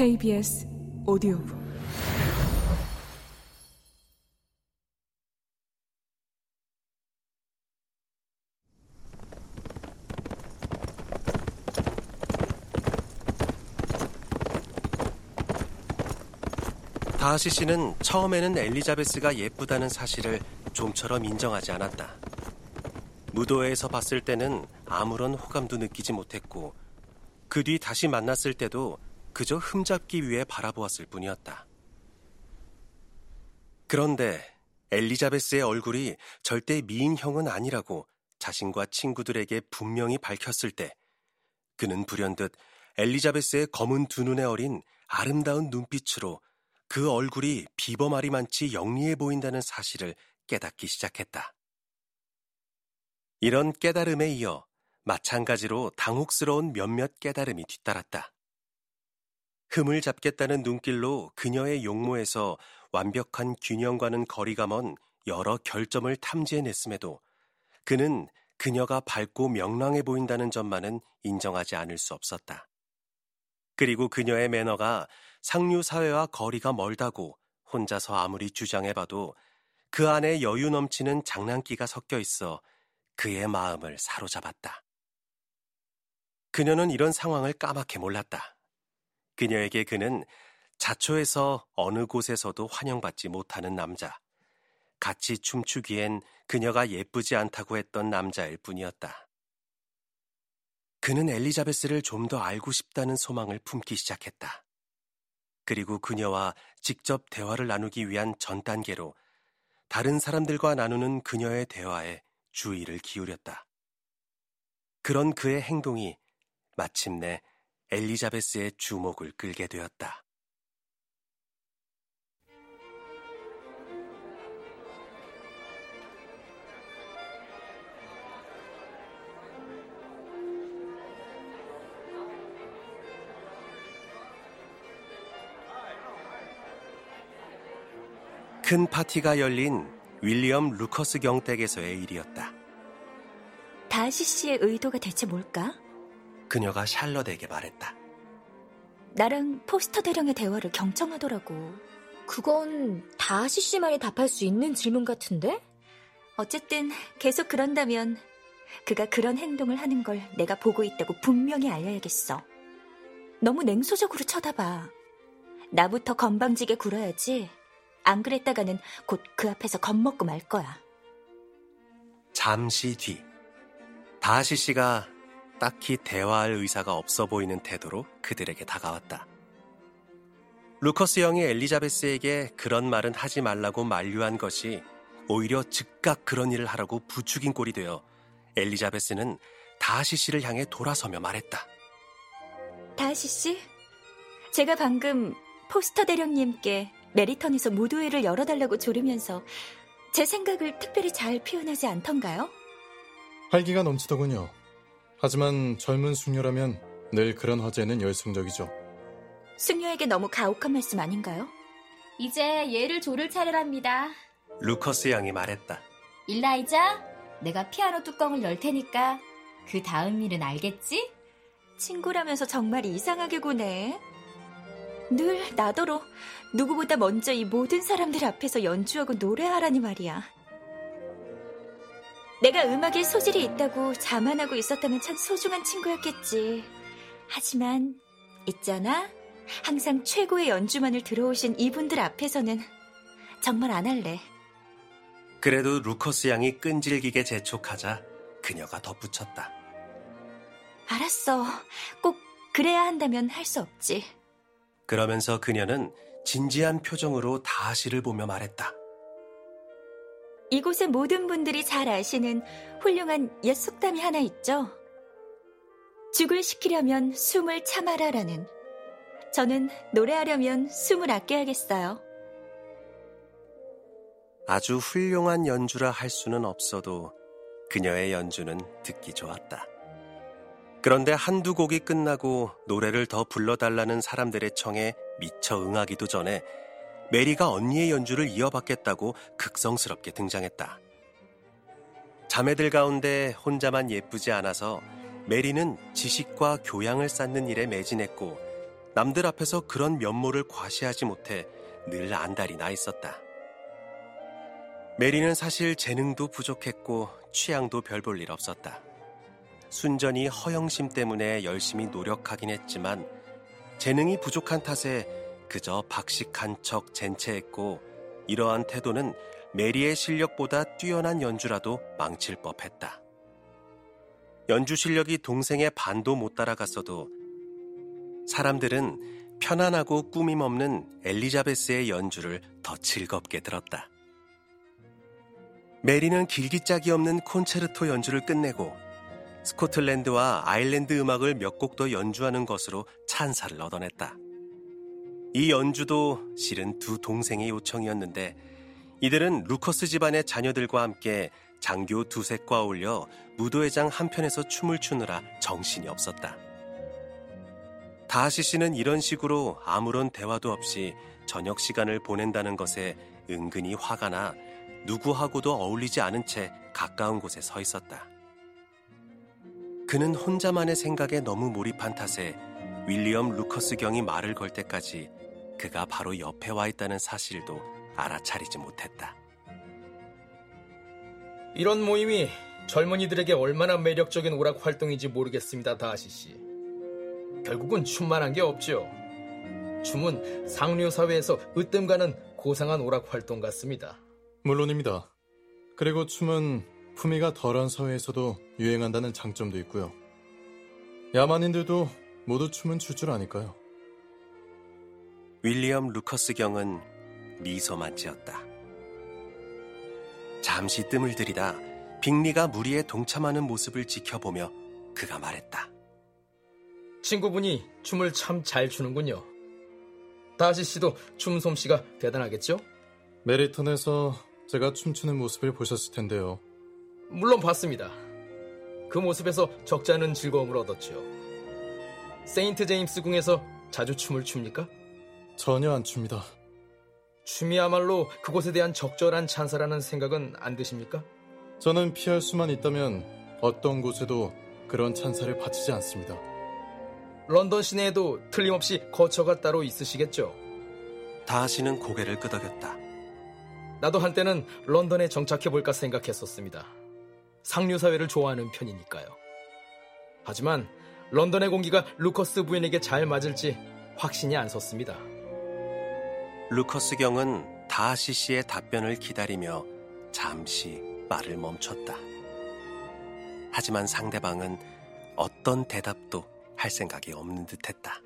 KBS 오디오북 다하시 씨는 처음에는 엘리자베스가 예쁘다는 사실을 좀처럼 인정하지 않았다. 무도회에서 봤을 때는 아무런 호감도 느끼지 못했고 그 뒤 다시 만났을 때도 그저 흠잡기 위해 바라보았을 뿐이었다. 그런데 엘리자베스의 얼굴이 절대 미인형은 아니라고 자신과 친구들에게 분명히 밝혔을 때 그는 불현듯 엘리자베스의 검은 두 눈에 어린 아름다운 눈빛으로 그 얼굴이 비범하리만치 영리해 보인다는 사실을 깨닫기 시작했다. 이런 깨달음에 이어 마찬가지로 당혹스러운 몇몇 깨달음이 뒤따랐다. 흠을 잡겠다는 눈길로 그녀의 용모에서 완벽한 균형과는 거리가 먼 여러 결점을 탐지해냈음에도 그는 그녀가 밝고 명랑해 보인다는 점만은 인정하지 않을 수 없었다. 그리고 그녀의 매너가 상류 사회와 거리가 멀다고 혼자서 아무리 주장해봐도 그 안에 여유 넘치는 장난기가 섞여 있어 그의 마음을 사로잡았다. 그녀는 이런 상황을 까맣게 몰랐다. 그녀에게 그는 자초에서 어느 곳에서도 환영받지 못하는 남자, 같이 춤추기엔 그녀가 예쁘지 않다고 했던 남자일 뿐이었다. 그는 엘리자베스를 좀 더 알고 싶다는 소망을 품기 시작했다. 그리고 그녀와 직접 대화를 나누기 위한 전 단계로 다른 사람들과 나누는 그녀의 대화에 주의를 기울였다. 그런 그의 행동이 마침내 엘리자베스의 주목을 끌게 되었다. 큰 파티가 열린 윌리엄 루커스 경댁에서의 일이었다. 다시 씨의 의도가 대체 뭘까? 그녀가 샬럿에게 말했다. 나랑 포스터 대령의 대화를 경청하더라고. 그건 다시 씨만이 답할 수 있는 질문 같은데? 어쨌든 계속 그런다면 그가 그런 행동을 하는 걸 내가 보고 있다고 분명히 알려야겠어. 너무 냉소적으로 쳐다봐. 나부터 건방지게 굴어야지. 안 그랬다가는 곧 그 앞에서 겁먹고 말 거야. 잠시 뒤, 다시 씨가 딱히 대화할 의사가 없어 보이는 태도로 그들에게 다가왔다. 루커스 형이 엘리자베스에게 그런 말은 하지 말라고 만류한 것이 오히려 즉각 그런 일을 하라고 부추긴 꼴이 되어 엘리자베스는 다시 씨를 향해 돌아서며 말했다. 다시 씨, 제가 방금 포스터 대령님께 메리턴에서 무도회를 열어달라고 조르면서 제 생각을 특별히 잘 표현하지 않던가요? 활기가 넘치더군요. 하지만 젊은 숙녀라면 늘 그런 화제는 열성적이죠. 숙녀에게 너무 가혹한 말씀 아닌가요? 이제 얘를 조를 차례랍니다. 루커스 양이 말했다. 일라이자, 내가 피아노 뚜껑을 열 테니까 그 다음 일은 알겠지? 친구라면서 정말 이상하게 구네. 늘 나더러 누구보다 먼저 이 모든 사람들 앞에서 연주하고 노래하라니 말이야. 내가 음악에 소질이 있다고 자만하고 있었다면 참 소중한 친구였겠지. 하지만 있잖아. 항상 최고의 연주만을 들어오신 이분들 앞에서는 정말 안 할래. 그래도 루커스 양이 끈질기게 재촉하자 그녀가 덧붙였다. 알았어. 꼭 그래야 한다면 할 수 없지. 그러면서 그녀는 진지한 표정으로 다시를 보며 말했다. 이곳의 모든 분들이 잘 아시는 훌륭한 옛 속담이 하나 있죠. 죽을 시키려면 숨을 참아라라는. 저는 노래하려면 숨을 아껴야겠어요. 아주 훌륭한 연주라 할 수는 없어도 그녀의 연주는 듣기 좋았다. 그런데 한두 곡이 끝나고 노래를 더 불러달라는 사람들의 청에 미처 응하기도 전에 메리가 언니의 연주를 이어받겠다고 극성스럽게 등장했다. 자매들 가운데 혼자만 예쁘지 않아서 메리는 지식과 교양을 쌓는 일에 매진했고 남들 앞에서 그런 면모를 과시하지 못해 늘 안달이 나 있었다. 메리는 사실 재능도 부족했고 취향도 별 볼 일 없었다. 순전히 허영심 때문에 열심히 노력하긴 했지만 재능이 부족한 탓에 그저 박식한 척 젠체했고 이러한 태도는 메리의 실력보다 뛰어난 연주라도 망칠 법했다. 연주 실력이 동생의 반도 못 따라갔어도 사람들은 편안하고 꾸밈 없는 엘리자베스의 연주를 더 즐겁게 들었다. 메리는 길기짝이 없는 콘체르토 연주를 끝내고 스코틀랜드와 아일랜드 음악을 몇 곡 더 연주하는 것으로 찬사를 얻어냈다. 이 연주도 실은 두 동생의 요청이었는데 이들은 루커스 집안의 자녀들과 함께 장교 두색과 어울려 무도회장 한편에서 춤을 추느라 정신이 없었다. 다하시 씨는 이런 식으로 아무런 대화도 없이 저녁 시간을 보낸다는 것에 은근히 화가 나 누구하고도 어울리지 않은 채 가까운 곳에 서 있었다. 그는 혼자만의 생각에 너무 몰입한 탓에 윌리엄 루커스 경이 말을 걸 때까지 그가 바로 옆에 와 있다는 사실도 알아차리지 못했다. 이런 모임이 젊은이들에게 얼마나 매력적인 오락 활동인지 모르겠습니다, 다하시 씨. 결국은 춤만 한 게 없죠. 춤은 상류 사회에서 으뜸 가는 고상한 오락 활동 같습니다. 물론입니다. 그리고 춤은 품위가 덜한 사회에서도 유행한다는 장점도 있고요. 야만인들도 모두 춤은 출 줄 아니까요. 윌리엄 루커스 경은 미소만 지었다. 잠시 뜸을 들이다 빙리가 무리에 동참하는 모습을 지켜보며 그가 말했다. 친구분이 춤을 참 잘 추는군요. 다아시 씨도 춤 솜씨가 대단하겠죠? 메리턴에서 제가 춤추는 모습을 보셨을 텐데요. 물론 봤습니다. 그 모습에서 적지 않은 즐거움을 얻었죠. 세인트 제임스 궁에서 자주 춤을 춥니까? 전혀 안 춥니다. 춤이야말로 그곳에 대한 적절한 찬사라는 생각은 안 드십니까? 저는 피할 수만 있다면 어떤 곳에도 그런 찬사를 바치지 않습니다. 런던 시내에도 틀림없이 거처가 따로 있으시겠죠? 다하시는 고개를 끄덕였다. 나도 한때는 런던에 정착해볼까 생각했었습니다. 상류 사회를 좋아하는 편이니까요. 하지만 런던의 공기가 루커스 부인에게 잘 맞을지 확신이 안 섰습니다. 루커스 경은 다하시 씨의 답변을 기다리며 잠시 말을 멈췄다. 하지만 상대방은 어떤 대답도 할 생각이 없는 듯 했다.